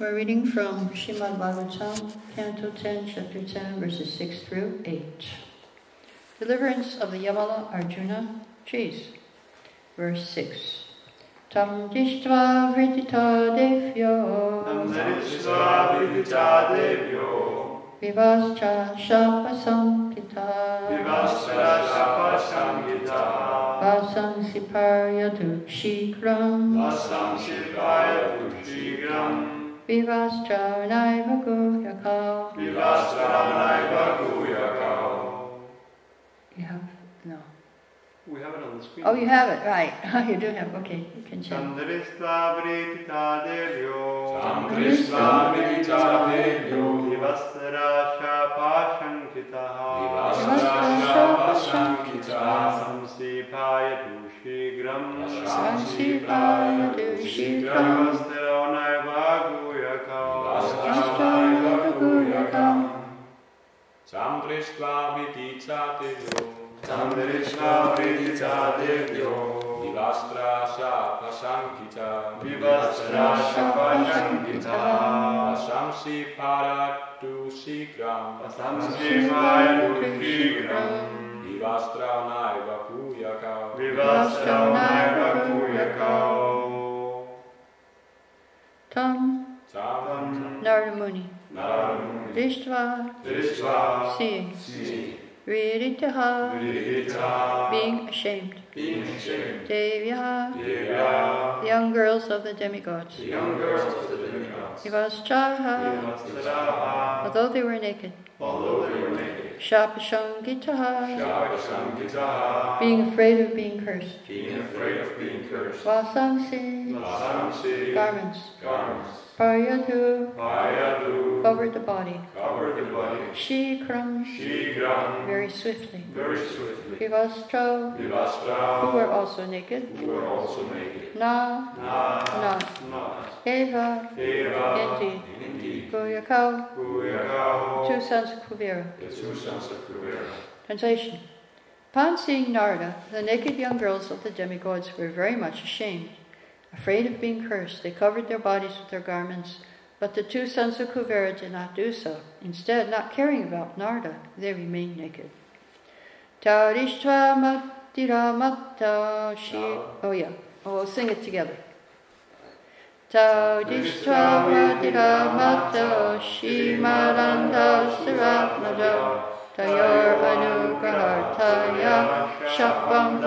We're reading from Shrimad Bhagavatam, Canto 10, Chapter 10, verses 6 through 8. Deliverance of the Yamala Arjuna trees. Verse 6. Tam dishtva vritita devyo Tam drisva vidita devyo vivascha shapa sankita Vivastra shapa sangita vasam siparyatu shikram Vasam shivaya tushigram vivascha naiva guhyaka Vivastra naiva guyakao You have, no. We have it on the screen. Oh, you have it, right. Oh, you do have, okay, you can Tam chant. drisva vidita devyo Tam drisva vidita devyo Vivastra shapa sankita Vivastra sankita Vasam shivaya tushigram Sansipaya dushikram Vivastra naiva Tam drisva vidita devyo Tam drisva vidita devyo Vivastra shapa sankita Vivastra shapa sankita Vasamsi paratu sikram Samsivaya Dushigram Vivastra naiva kuyaka Vivastra Naiva Kuyakao Tam Tam Narada Dishtva Drisva seeing Si Viritaha being ashamed. Being ashamed. Devya. Devya. The young girls of the demigods. The young girls of the demigods. Vivaschaha Vivastra although they were naked. Although they were naked. Shapashangitaha Shapa sankita being afraid of being cursed. Being afraid of being cursed. Vasamsi Vasamsi garments. Garments Paryatu Payadu covered the body. Covered the body. Shikram Shigram very swiftly. Very swiftly. Vivastra who were also naked? Who were also naked? Na. Na. Not Na. Eva. Eva. Indeed. Indeed. Kuyakau. Kuyakao two sons of Kuvera. The two sons of Kuvera. Translation. Upon seeing Narada, the naked young girls of the demigods were very much ashamed. Afraid of being cursed, they covered their bodies with their garments, but the two sons of Kuvera did not do so. Instead, not caring about Narada, they remained naked. Mattira Shi. Oh, yeah. Oh, we'll sing it together. Matta Shi Maranda Saratmaja Tayor Anugrahartaya Shapam.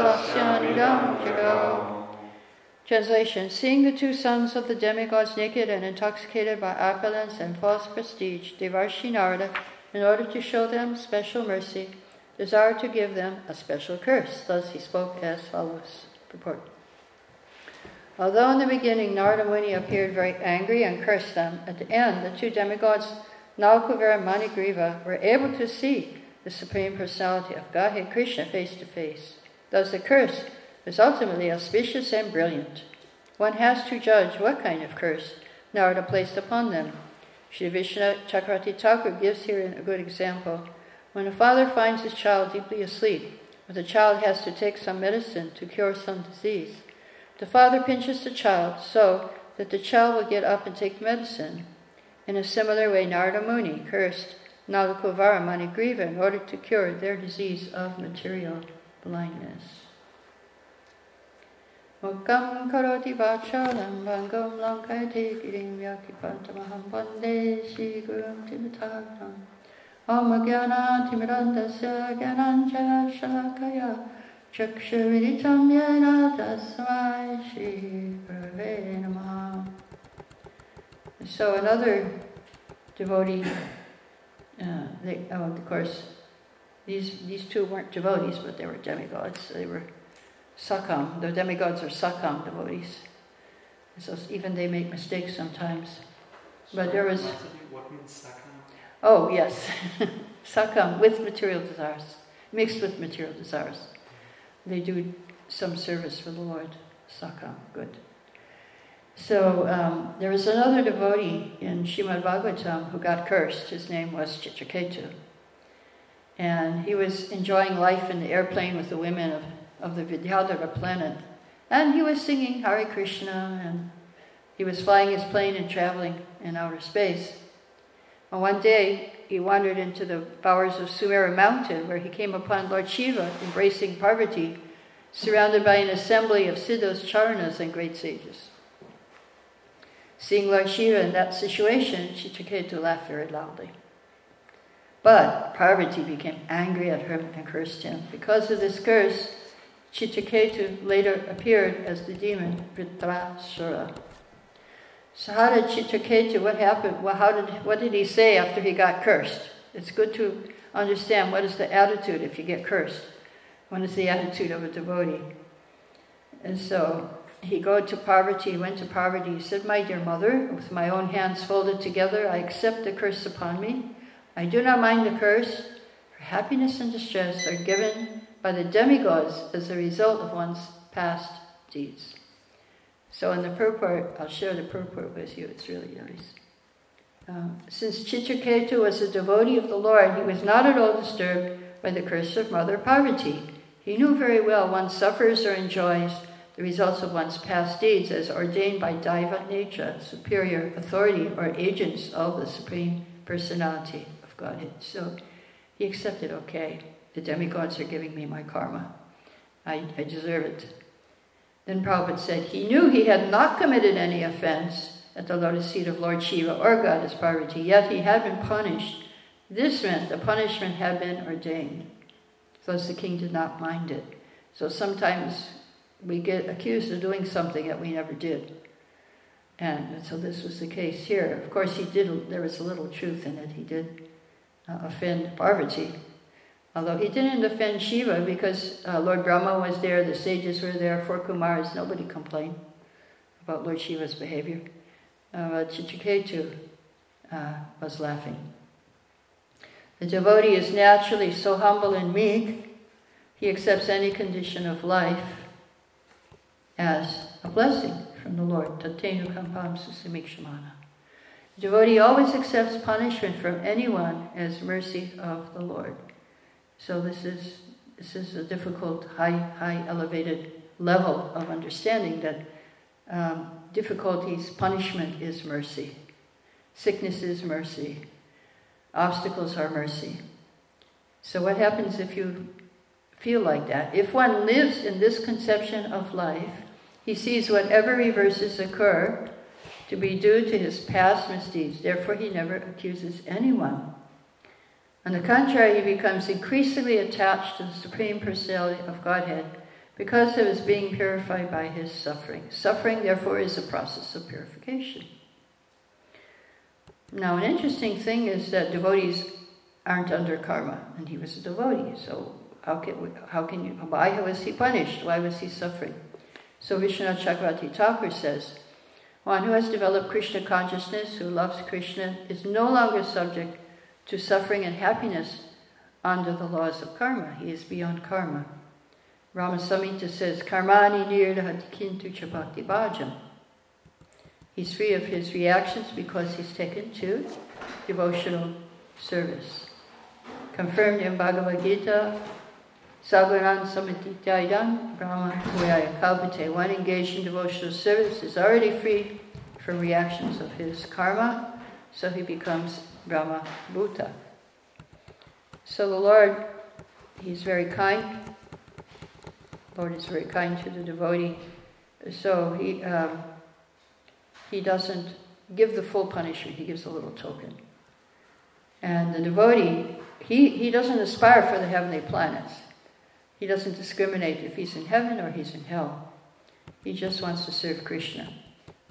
Translation Seeing the two sons of the demigods naked and intoxicated by opulence and false prestige, Devarshi Narada, in order to show them special mercy, desired to give them a special curse. Thus he spoke as follows. Purport. Although in the beginning Narada Muni appeared very angry and cursed them, at the end the two demigods, Nalkuvera and Manigriva, were able to see the Supreme Personality of Godhead Krishna face to face. Thus the curse is ultimately auspicious and brilliant. One has to judge what kind of curse Narada placed upon them. Sri Vishwanath Chakravarti Thakur gives here a good example. When a father finds his child deeply asleep, or the child has to take some medicine to cure some disease, the father pinches the child so that the child will get up and take medicine. In a similar way, Narada Muni cursed Nalakuvara Manigriva in order to cure their disease of material blindness. Karoti vachalam lankayate girim vande Om jnana timirandasya chakshuviritam yena tasmai gurave So another devotee, uh, they, oh, of course, these, these two weren't devotees, but they were demigods. They were Sakam. The demigods are Sakam devotees. So even they make mistakes sometimes. But there is. What means sakam? Oh, yes. Sakam with material desires, mixed with material desires. They do some service for the Lord. Sakam, good. So um, there was another devotee in Shrimad Bhagavatam who got cursed. His name was Chitraketu. And he was enjoying life in the airplane with the women of, of the Vidyadhara planet. And he was singing Hare Krishna and he was flying his plane and traveling in outer space. And one day, he wandered into the bowers of Sumeru mountain, where he came upon Lord Shiva embracing Parvati, surrounded by an assembly of siddhas, charanas, and great sages. Seeing Lord Shiva in that situation, Chitraketu laughed very loudly. But Parvati became angry at him and cursed him. Because of this curse, Chitraketu later appeared as the demon Vritrasura. So how did Chitraketu, what happened, well, how did, what did he say after he got cursed? It's good to understand what is the attitude if you get cursed. What is the attitude of a devotee? And so he go to Parvati, went to Parvati. he said, My dear mother, with my own hands folded together, I accept the curse upon me. I do not mind the curse, for happiness and distress are given by the demigods as a result of one's past deeds. So in the purport, I'll share the purport with you, it's really nice. Um, since Chitraketu was a devotee of the Lord, he was not at all disturbed by the curse of Mother Parvati. He knew very well one suffers or enjoys the results of one's past deeds as ordained by Daiva nature, superior authority or agents of the Supreme Personality of Godhead. So he accepted, okay, the demigods are giving me my karma. I, I deserve it. Then Prabhupada said he knew he had not committed any offense at the lotus seat of Lord Shiva or Goddess Parvati, yet he had been punished. This meant the punishment had been ordained. Thus the king did not mind it. So sometimes we get accused of doing something that we never did. And so this was the case here. Of course, he did, there was a little truth in it. He did uh, offend Parvati. Although he didn't offend Shiva because uh, Lord Brahma was there, the sages were there, four Kumars, nobody complained about Lord Shiva's behavior. Uh, uh, was laughing. The devotee is naturally so humble and meek, he accepts any condition of life as a blessing from the Lord. Tatenu kampam susamikshamana. The devotee always accepts punishment from anyone as mercy of the Lord. So this is this is a difficult, high, high, elevated level of understanding that um, difficulties, punishment is mercy, sickness is mercy, obstacles are mercy. So what happens if you feel like that? If one lives in this conception of life, he sees whatever reverses occur to be due to his past misdeeds. Therefore, he never accuses anyone. On the contrary, he becomes increasingly attached to the Supreme Personality of Godhead because of his being purified by his suffering. Suffering, therefore, is a process of purification. Now, an interesting thing is that devotees aren't under karma, and he was a devotee, so how can, how can you, why was he punished? Why was he suffering? So Vishwanath Chakravarti Thakur says, one who has developed Krishna consciousness, who loves Krishna, is no longer subject to suffering and happiness under the laws of karma. He is beyond karma. Rama Samhita says, Karmani nirdhati kintu chapati bhajam. He's free of his reactions because he's taken to devotional service. Confirmed in Bhagavad Gita, Sagaran Samatityayan Brahma Huyaya Kalpate. One engaged in devotional service is already free from reactions of his karma, so he becomes Brahma Bhuta. So the Lord, He's very kind. Lord is very kind to the devotee. So He um, He doesn't give the full punishment. He gives a little token. And the devotee, he, he doesn't aspire for the heavenly planets. He doesn't discriminate if he's in heaven or he's in hell. He just wants to serve Krishna.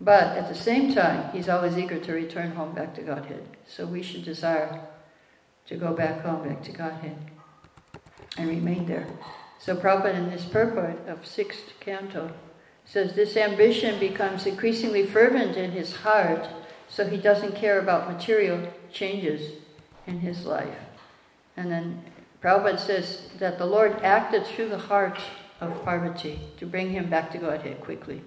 But at the same time, he's always eager to return home back to Godhead. So we should desire to go back home, back to Godhead, and remain there. So Prabhupada in this purport of sixth canto says this ambition becomes increasingly fervent in his heart, so he doesn't care about material changes in his life. And then Prabhupada says that the Lord acted through the heart of Parvati to bring him back to Godhead quickly.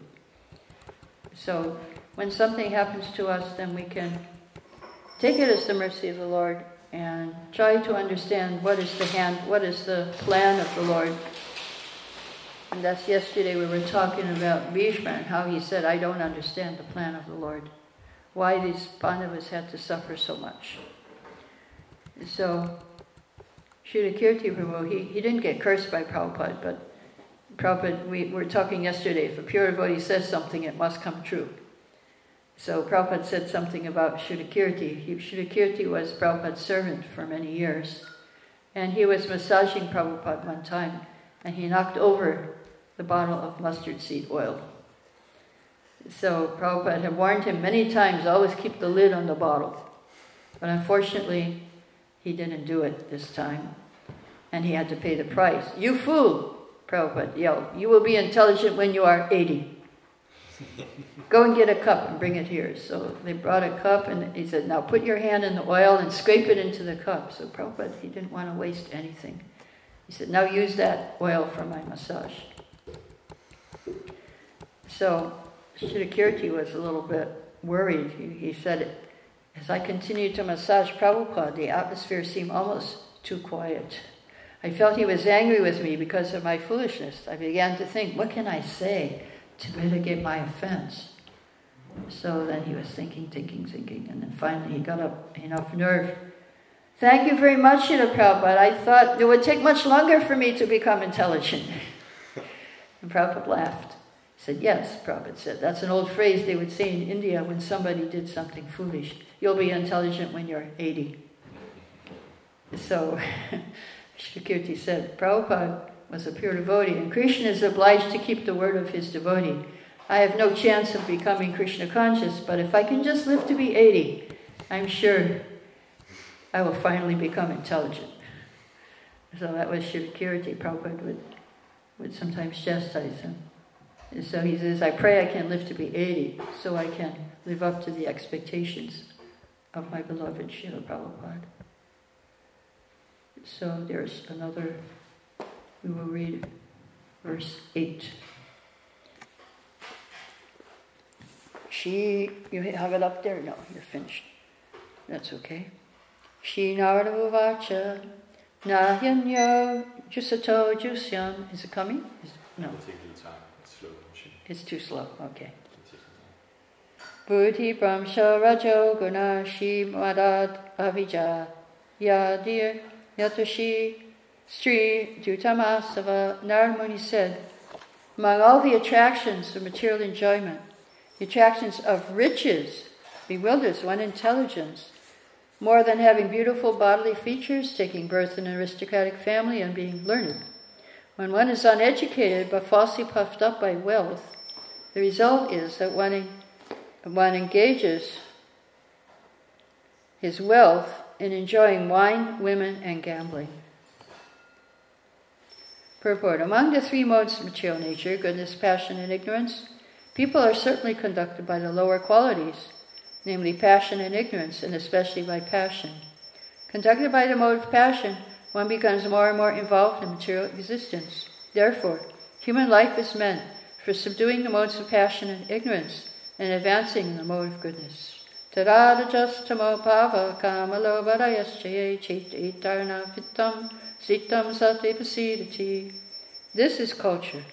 So when something happens to us, then we can take it as the mercy of the Lord and try to understand what is the hand, what is the plan of the Lord. And that's yesterday we were talking about Bhishma and how he said, I don't understand the plan of the Lord. why these Pandavas had to suffer so much. So, Sridhar Prabhu, he, he didn't get cursed by Prabhupada, but Prabhupada, we were talking yesterday, if a pure devotee says something, it must come true. So Prabhupada said something about Srutakirti. Srutakirti was Prabhupada's servant for many years. And he was massaging Prabhupada one time, and he knocked over the bottle of mustard seed oil. So Prabhupada had warned him many times, always keep the lid on the bottle. But unfortunately, he didn't do it this time. And he had to pay the price. You fool! Prabhupada yelled. You will be intelligent when you are 80. Go and get a cup and bring it here. So they brought a cup and he said, Now put your hand in the oil and scrape it into the cup. So Prabhupada, he didn't want to waste anything. He said, Now use that oil for my massage. So Srutakirti was a little bit worried. He, he said, As I continued to massage Prabhupada, the atmosphere seemed almost too quiet. I felt he was angry with me because of my foolishness. I began to think, What can I say to mitigate my offense? So then he was thinking, thinking, thinking, and then finally he got up enough nerve. Thank you very much, Srila Prabhupada. I thought it would take much longer for me to become intelligent. and Prabhupada laughed. He said, Yes, Prabhupada said. That's an old phrase they would say in India when somebody did something foolish. You'll be intelligent when you're 80. So Srutakirti said, Prabhupada was a pure devotee, and Krishna is obliged to keep the word of his devotee. I have no chance of becoming Krishna conscious, but if I can just live to be 80, I'm sure I will finally become intelligent. So that was Srutakirti. Prabhupada would, would sometimes chastise him. And so he says, I pray I can live to be 80 so I can live up to the expectations of my beloved Srila Prabhupada. So there's another, we will read verse 8. She, you have it up there? No, you're finished. That's okay. She Narada Nahyanya Jusato Jusyan. Is it coming? Is, no. It's slow. It's too slow. Okay. Buddhi Brahmsha Rajo Guna Shi Madad Avija Yadir Yatashi Sri Jutamasava Narmuni said, Among all the attractions of material enjoyment, the attractions of riches bewilders one intelligence more than having beautiful bodily features, taking birth in an aristocratic family, and being learned. When one is uneducated but falsely puffed up by wealth, the result is that one, one engages his wealth in enjoying wine, women, and gambling. Purport Among the three modes of material nature, goodness, passion, and ignorance, people are certainly conducted by the lower qualities namely passion and ignorance, and especially by passion. Conducted by the mode of passion, one becomes more and more involved in material existence. Therefore, human life is meant for subduing the modes of passion and ignorance and advancing in the mode of goodness. Taradajastamo bhava kamalo varayaschaye chaitarna fitam sitam sati This is culture.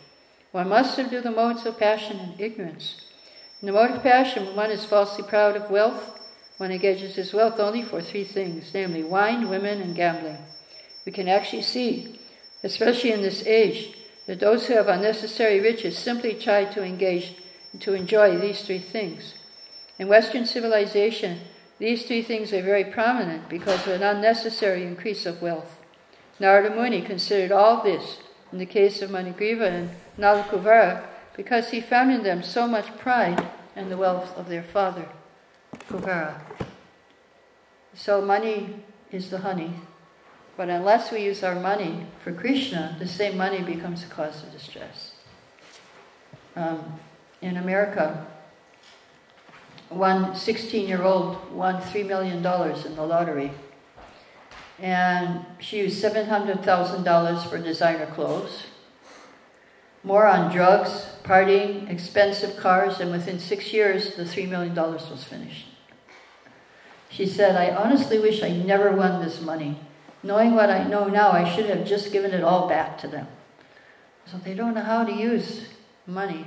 One must subdue the modes of passion and ignorance in the mode of passion, one is falsely proud of wealth, one engages his wealth only for three things, namely wine, women, and gambling. We can actually see, especially in this age, that those who have unnecessary riches simply try to engage to enjoy these three things. In Western civilization, these three things are very prominent because of an unnecessary increase of wealth. Narada Muni considered all this in the case of Manigriva and Nalakuvara because he found in them so much pride in the wealth of their father, Kuvara. So money is the honey, but unless we use our money for Krishna, the same money becomes a cause of distress. Um, in America, one 16 year old won $3 million in the lottery. And she used $700,000 for designer clothes more on drugs, partying, expensive cars, and within six years, the $3 million was finished. She said, I honestly wish I never won this money. Knowing what I know now, I should have just given it all back to them. So they don't know how to use money.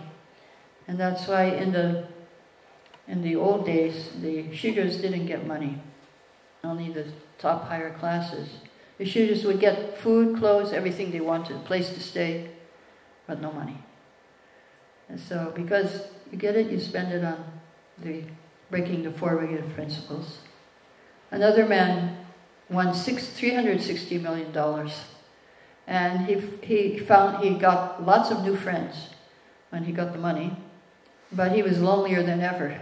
And that's why in the in the old days, the Shudras didn't get money, only the top higher classes. The Shudras would get food, clothes, everything they wanted, a place to stay, but no money. And so, because you get it, you spend it on the breaking the four regulative principles. Another man won six, $360 million. And he, he found he got lots of new friends when he got the money, but he was lonelier than ever,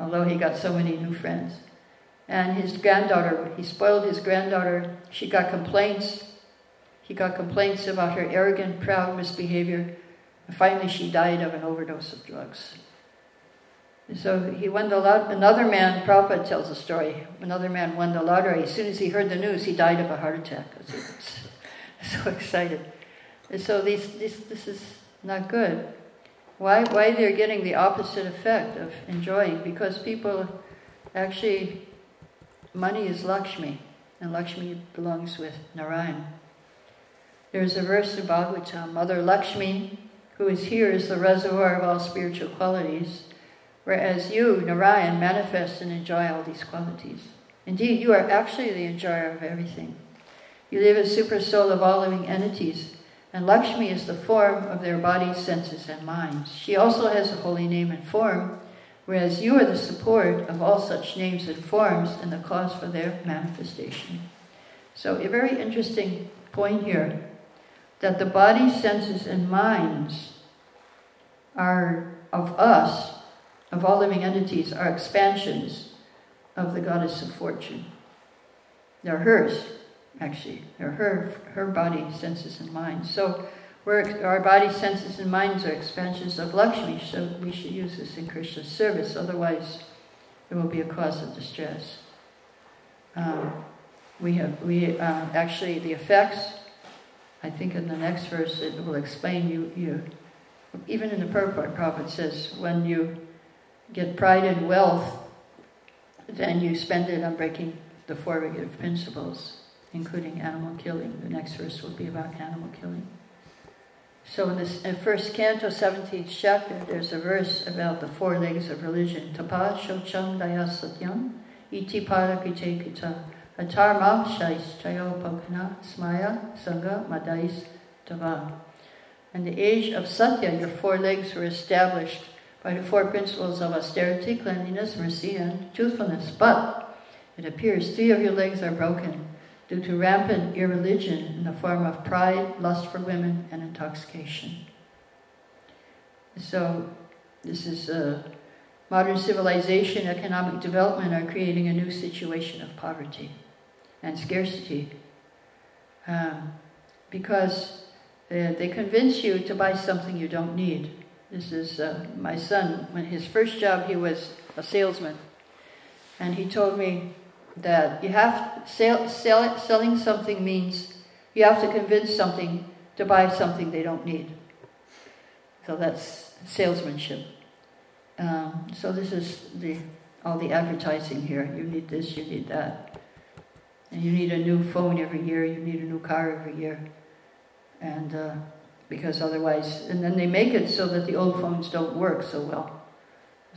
although he got so many new friends. And his granddaughter, he spoiled his granddaughter. She got complaints. He got complaints about her arrogant, proud misbehavior. And finally, she died of an overdose of drugs. So he won the lottery. Another man, Prabhupada tells a story. Another man won the lottery. As soon as he heard the news, he died of a heart attack. so excited. And so these, this, this is not good. Why, why they're getting the opposite effect of enjoying? Because people actually, money is Lakshmi, and Lakshmi belongs with Narayan. There's a verse in Bhagavatam, Mother Lakshmi, who is here, is the reservoir of all spiritual qualities, whereas you, Narayan, manifest and enjoy all these qualities. Indeed, you are actually the enjoyer of everything. You live as super soul of all living entities, and Lakshmi is the form of their bodies, senses, and minds. She also has a holy name and form, whereas you are the support of all such names and forms and the cause for their manifestation. So, a very interesting point here that the body, senses, and minds are of us, of all living entities, are expansions of the goddess of fortune. They're hers actually. They're her, her body, senses, and mind. So our body, senses, and minds are expansions of Lakshmi, so we should use this in Krishna's service, otherwise it will be a cause of distress. Um, we have, we uh, actually, the effects, I think in the next verse it will explain you, you even in the purport, Prabhupada says, when you get pride and wealth, then you spend it on breaking the four regulative principles including animal killing. The next verse will be about animal killing. So in this in first canto, 17th chapter, there's a verse about the four legs of religion. Tapa shocham daya satyam iti parakite atarma shais pakana smaya sangha madais tava. In the age of Satya, your four legs were established by the four principles of austerity, cleanliness, mercy, and truthfulness. But it appears three of your legs are broken due to rampant irreligion in the form of pride, lust for women, and intoxication. So, this is uh, modern civilization, economic development are creating a new situation of poverty and scarcity. Um, because uh, they convince you to buy something you don't need. This is uh, my son, when his first job, he was a salesman. And he told me, that you have sell, sell, selling something means you have to convince something to buy something they don't need. So that's salesmanship. Um, so this is the all the advertising here. You need this, you need that, and you need a new phone every year. You need a new car every year, and uh, because otherwise, and then they make it so that the old phones don't work so well.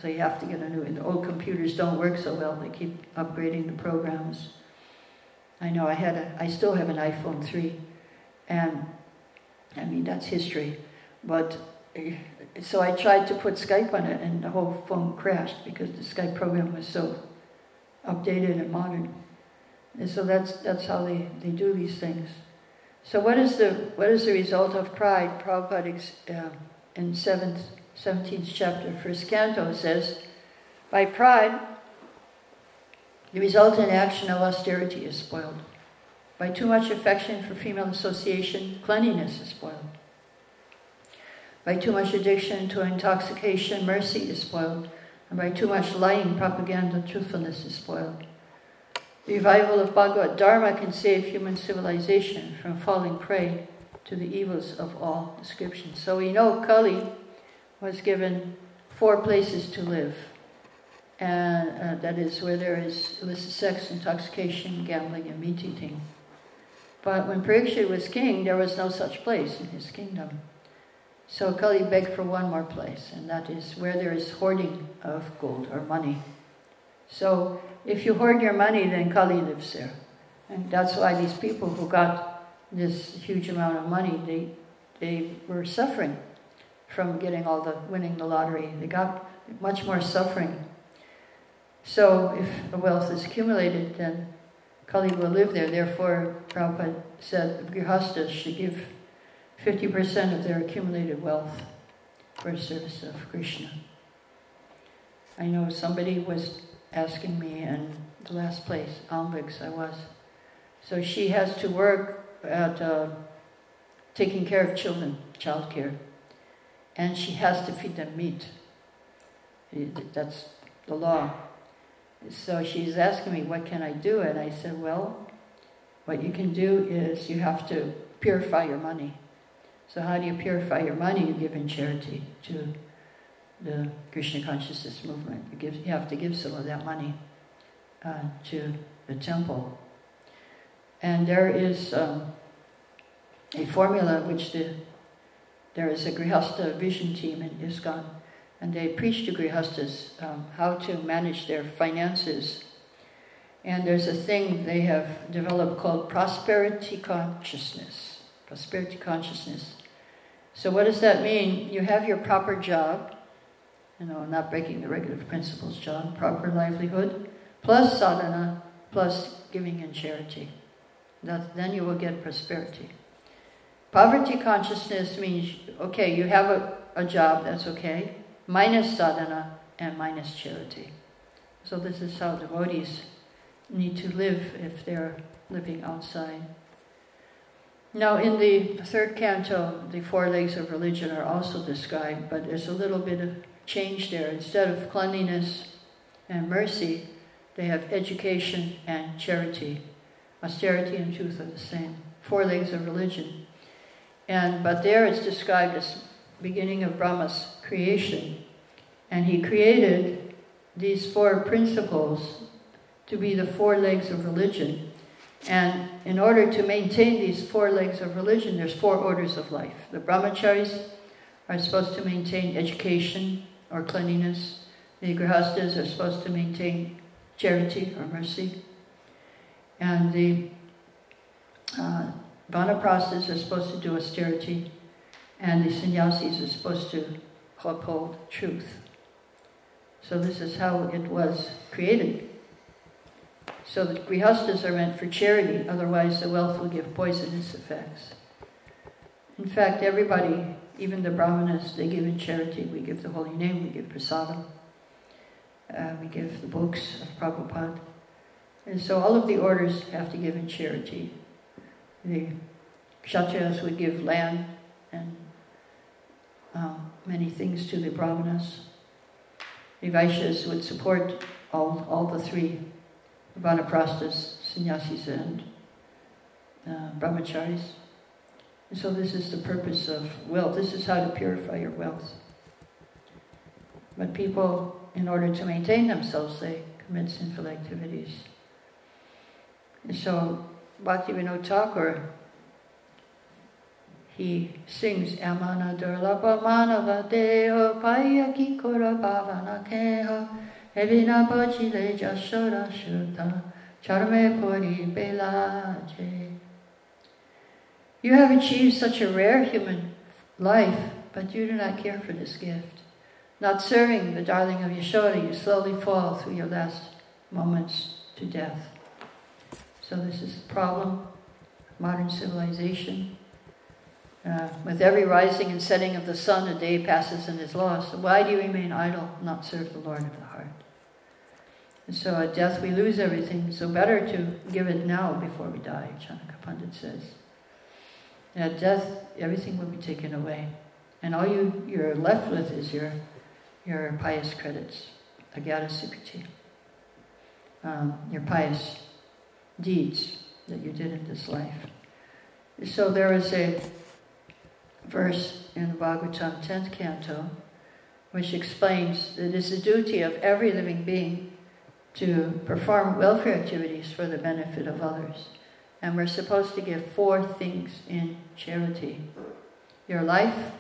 So you have to get a new. The old computers don't work so well. They keep upgrading the programs. I know I had a, I still have an iPhone 3, and I mean, that's history. But eh, so I tried to put Skype on it, and the whole phone crashed because the Skype program was so updated and modern. And so that's that's how they, they do these things. So what is the what is the result of pride? Prabhupada uh, in seventh 17th chapter, first canto, says, By pride, the resultant action of austerity is spoiled. By too much affection for female association, cleanliness is spoiled. By too much addiction to intoxication, mercy is spoiled. And by too much lying, propaganda, truthfulness is spoiled. The revival of Bhagavata Dharma can save human civilization from falling prey to the evils of all descriptions. So we know Kali was given four places to live. And uh, that is where there is illicit sex, intoxication, gambling, and meat eating. But when Parikshit was king, there was no such place in his kingdom. So Kali begged for one more place, and that is where there is hoarding of gold or money. So if you hoard your money, then Kali lives there. And that's why these people who got this huge amount of money, they, they were suffering from getting all the, winning the lottery. They got much more suffering. So if the wealth is accumulated, then Kali will live there. Therefore, Prabhupada said Grihastas should give 50% of their accumulated wealth for service of Krishna. I know somebody was asking me in the last place, Almbigs I was. So she has to work at uh, taking care of children, child care, and she has to feed them meat. That's the law. So she's asking me, what can I do? And I said, well, what you can do is you have to purify your money. So how do you purify your money? You give in charity to the Krishna consciousness movement. You, give, you have to give some of that money uh, to the temple. And there is um, a formula which the, there is a Grihasta vision team in ISKCON, and they preach to Grihastas um, how to manage their finances. And there's a thing they have developed called prosperity consciousness. Prosperity consciousness. So what does that mean? You have your proper job, you know, not breaking the regulative principles, John, proper livelihood, plus sadhana, plus giving and charity. That, then you will get prosperity. Poverty consciousness means, okay, you have a, a job, that's okay, minus sadhana and minus charity. So this is how devotees need to live if they're living outside. Now, in the third canto, the four legs of religion are also described, but there's a little bit of change there. Instead of cleanliness and mercy, they have education and charity. Austerity and truth are the same. Four legs of religion. And but there it's described as beginning of Brahma's creation. And he created these four principles to be the four legs of religion. And in order to maintain these four legs of religion, there's four orders of life. The brahmacharis are supposed to maintain education or cleanliness. The grihastas are supposed to maintain charity or mercy. And the uh, vanaprasthas are supposed to do austerity. And the sannyasis are supposed to uphold truth. So this is how it was created. So the grihastas are meant for charity, otherwise the wealth will give poisonous effects. In fact, everybody, even the brahmanas, they give in charity. We give the holy name, we give prasadam, uh, we give the books of Prabhupada. And so all of the orders have to give in charity. The kshatriyas would give land and um, many things to the brahmanas. The Vaishyas would support all, all the three vanaprasthas, sannyasis, and uh, brahmacharis. And so this is the purpose of wealth. This is how to purify your wealth. But people, in order to maintain themselves, they commit sinful activities. And so Bhaktivinoda Thakur, he sings Amana Durlapa Manava Deho Payaki Kura Bhavana Keho Evina Bhajile Jashoda Shuddha Charme Puri Belaje. You have achieved such a rare human life, but you do not care for this gift. Not serving the darling of Yashoda, you slowly fall through your last moments to death. So this is the problem of modern civilization. Uh, with every rising and setting of the sun, a day passes and is lost. Why do you remain idle, not serve the Lord of the heart? And so at death we lose everything, so better to give it now before we die, Chanakya Pandit says. And at death, everything will be taken away. And all you, you're left with is your, your pious credits, agyata sukriti, um, your pious deeds that you did in this life. So there is a verse in the Bhagavatam 10th canto which explains that it is the duty of every living being to perform welfare activities for the benefit of others. And we're supposed to give four things in charity your life,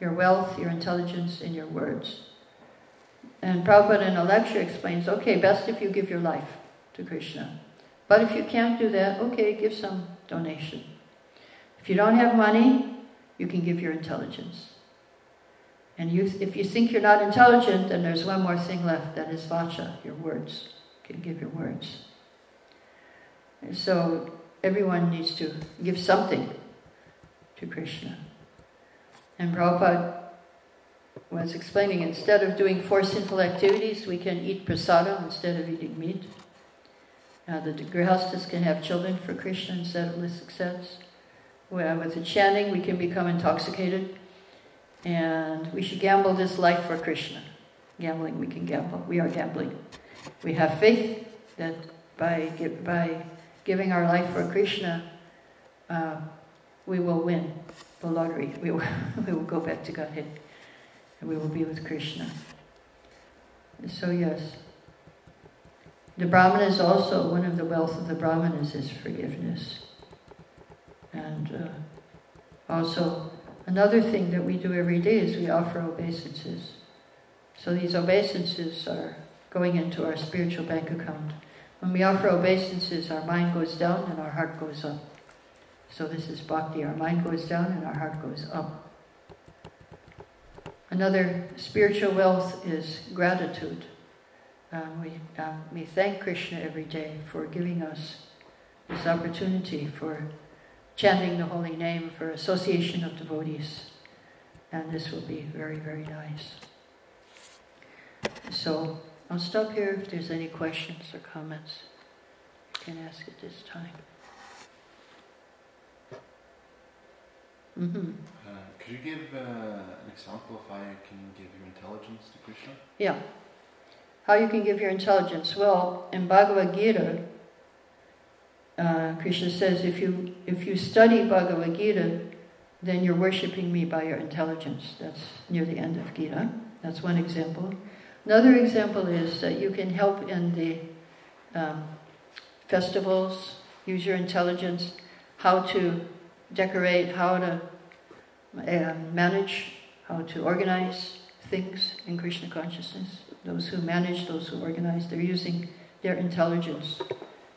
your wealth, your intelligence, and your words. And Prabhupada in a lecture explains, okay, best if you give your life to Krishna. But if you can't do that, okay, give some donation. If you don't have money, you can give your intelligence. And you, if you think you're not intelligent, then there's one more thing left, that is vacha, your words. You can give your words. And so everyone needs to give something to Krishna. And Prabhupada was explaining instead of doing four sinful activities, we can eat prasadam instead of eating meat. Uh, the grihastas can have children for Krishna instead of. Well, with the chanting, we can become intoxicated. And we should gamble this life for Krishna. Gambling, we can gamble. We are gambling. We have faith that by, by giving our life for Krishna, uh, we will win the lottery. We will, we will go back to Godhead. And we will be with Krishna. So, yes. The Brahmanas also, one of the wealth of the Brahmanas is forgiveness. And uh, also, another thing that we do every day is we offer obeisances. So these obeisances are going into our spiritual bank account. When we offer obeisances, our mind goes down and our heart goes up. So this is bhakti. Our mind goes down and our heart goes up. Another spiritual wealth is gratitude. Um, we, um, we thank Krishna every day for giving us this opportunity for chanting the holy name, for association of devotees. And this will be very, very nice. So I'll stop here if there's any questions or comments. You can ask at this time. Mm-hmm. Uh, could you give uh, an example of how you can give your intelligence to Krishna? Yeah. How you can give your intelligence? Well, in Bhagavad Gita, uh, Krishna says, if you if you study Bhagavad Gita, then you're worshiping me by your intelligence. That's near the end of Gita. That's one example. Another example is that you can help in the um, festivals, use your intelligence, how to decorate, how to uh, manage, how to organize things in Krishna consciousness. Those who manage, those who organize, they're using their intelligence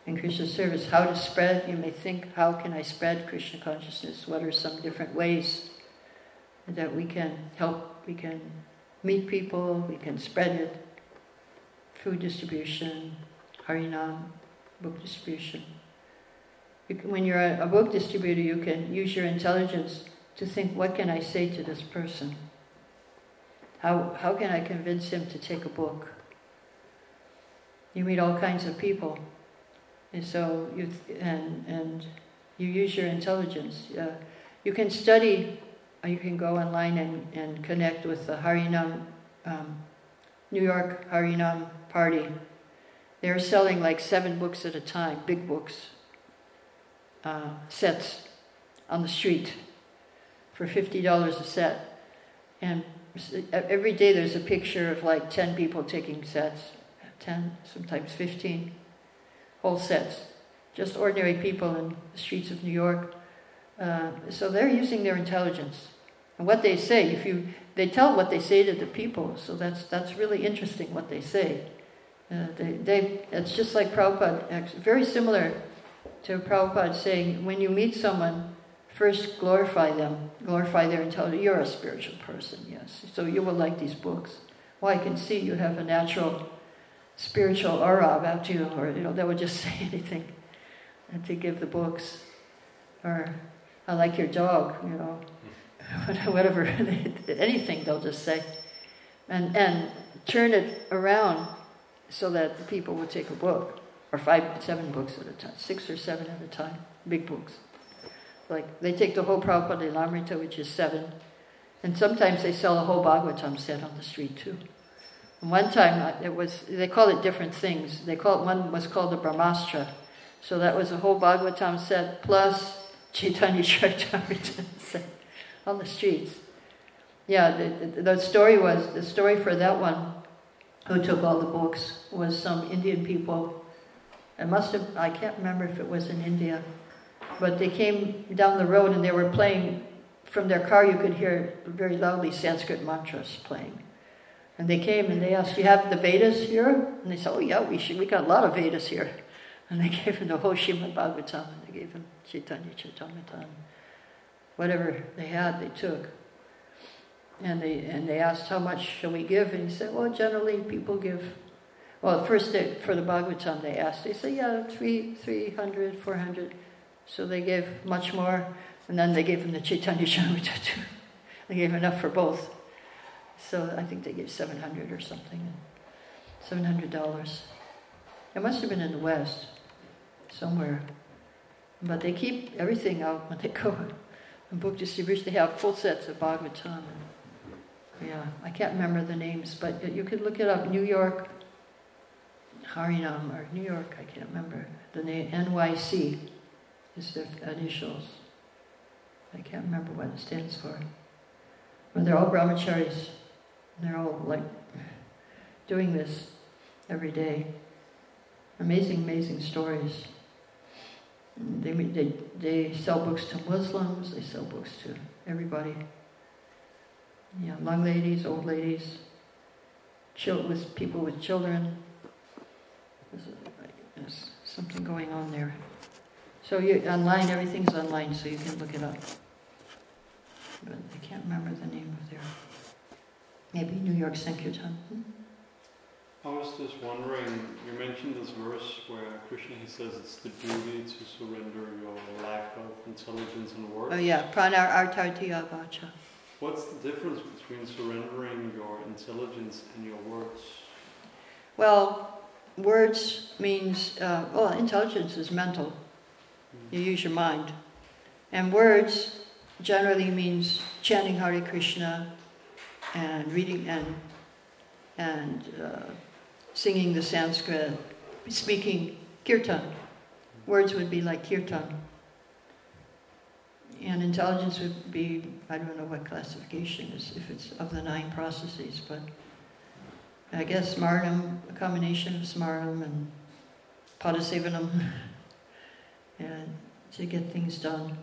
in Krishna service. How to spread, you may think, how can I spread Krishna consciousness? What are some different ways that we can help, we can meet people, we can spread it, food distribution, harinam, book distribution. When you're a book distributor, you can use your intelligence to think, what can I say to this person? How, how can I convince him to take a book? You meet all kinds of people. And so you, and, and you use your intelligence. Uh, you can study you can go online and, and connect with the Harinam, um, New York Harinam Party. They're selling like seven books at a time, big books, uh, sets on the street for $50 a set. And every day there's a picture of like 10 people taking sets, 10, sometimes 15, whole sets. Just ordinary people in the streets of New York. Uh, so they're using their intelligence. And what they say, if you, they tell what they say to the people, so that's, that's really interesting what they say. Uh, they, they, it's just like Prabhupada, very similar to Prabhupada saying, when you meet someone, first glorify them, glorify their intelligence. You're a spiritual person, yes. So you will like these books. Well, I can see you have a natural spiritual aura about you, or, you know, they would just say anything And to give the books. Or, I like your dog, you know. whatever, anything they'll just say. And, and turn it around so that the people would take a book, or five, seven books at a time, six or seven at a time, big books. Like, they take the whole Prabhupada Lilamrita, which is seven, and sometimes they sell a whole Bhagavatam set on the street too. And one time, uh, it was, they call it different things. They call it, one was called the Brahmastra. So that was a whole Bhagavatam set plus Chaitanya Charitamrita set on the streets. Yeah, the, the, the story was, the story for that one, who took all the books, was some Indian people. It must have, I can't remember if it was in India, but they came down the road and they were playing from their car you could hear very loudly Sanskrit mantras playing. And they came and they asked, "You have the Vedas here?" And they said, "Oh yeah, we should. We got a lot of Vedas here." And they gave him the whole Srimad Bhagavatam, and they gave him Chaitanya Charitamrita, and whatever they had, they took. And they and they asked, "How much shall we give?" And he said, "Well, generally people give." Well, first they, for the Bhagavatam they asked. They said, "Yeah, three, three hundred, four hundred. So they gave much more, and then they gave him the Chaitanya Charitamrita too. They gave enough for both. So I think they gave 700 or something. $700. It must have been in the West, somewhere. But they keep everything out when they go. In book distribution, they have full sets of Bhagavatam. Yeah, I can't remember the names, but you could look it up. New York, Harinam, or New York, I can't remember. The name, NYC is their initials. I can't remember what it stands for. But they're all brahmacharis. They're all like doing this every day. Amazing, amazing stories. They, they, they sell books to Muslims, they sell books to everybody. Yeah, young ladies, old ladies, chil- with people with children. There's something going on there. So you online, everything's online, so you can look it up. But I can't remember the name of their. Maybe New York Sankirtan. Hmm? I was just wondering, you mentioned this verse where Krishna he says it's the duty to surrender your lack of intelligence and words. Oh yeah, artartiya vacha. What's the difference between surrendering your intelligence and your words? Well, words means, uh, well, intelligence is mental. You use your mind. And words generally means chanting Hare Krishna and reading and, and uh, singing the Sanskrit, speaking kirtan. Words would be like kirtan. And intelligence would be, I don't know what classification is, if it's of the nine processes, but I guess smaranam, a combination of smaranam and padasevanam, and to get things done.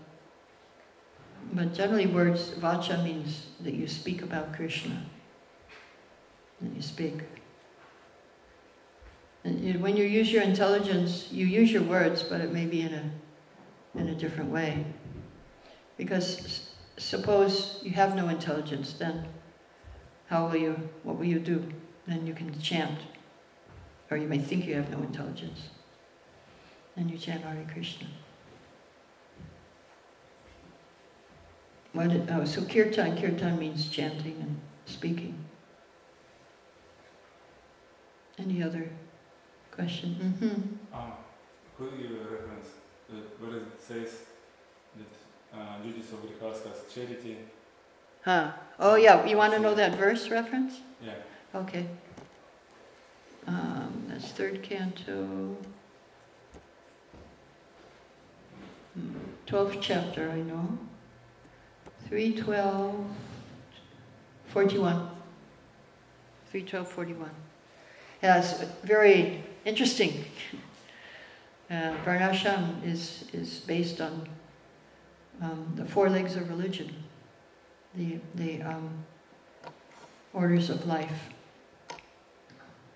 But generally, words, vacha means that you speak about Krishna. That you speak. And you, when you use your intelligence, you use your words, but it may be in a, in a different way. Because suppose you have no intelligence, then how will you, what will you do? Then you can chant. Or you may think you have no intelligence. Then you chant Hare Krishna. What did, oh, so kirtan, kirtan means chanting and speaking. Any other question? Mm-hmm. Um, could you give a reference uh, where it says that uh, duties of Grihastas charity? Huh. Oh, yeah, you want to know that verse reference? Yeah. Okay. Um, that's third canto, Hmm, 12th chapter, I know. 312, 41. 312, 41. Yeah, it's very interesting. Uh, Varnashram is, is based on um, the four legs of religion, the, the um, orders of life,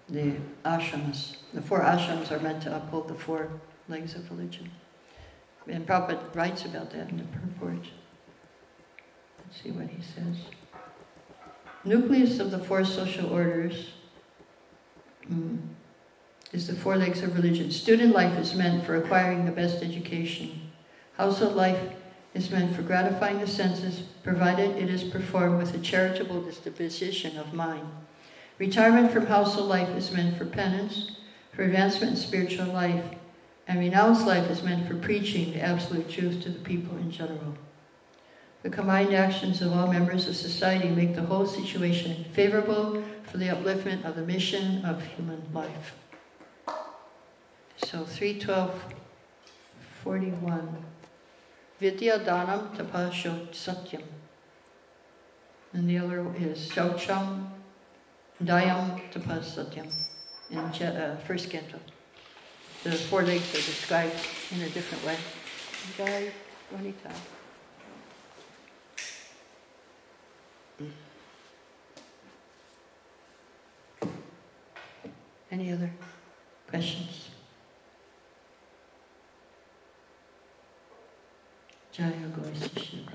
the ashrams. The four ashrams are meant to uphold the four legs of religion. And Prabhupada writes about that in the purport. Let's see what he says. Nucleus of the four social orders mm, is the four legs of religion. Student life is meant for acquiring the best education. Household life is meant for gratifying the senses, provided it is performed with a charitable disposition of mind. Retirement from household life is meant for penance, for advancement in spiritual life, and renounced life is meant for preaching the absolute truth to the people in general. The combined actions of all members of society make the whole situation favorable for the upliftment of the mission of human life. So 312, 41. Vidya Danam Tapasho Satyam. And the other is Shaucham Dayam Tapas Satyam in uh, first canto the four legs are described in a different way. Any other questions? Jaya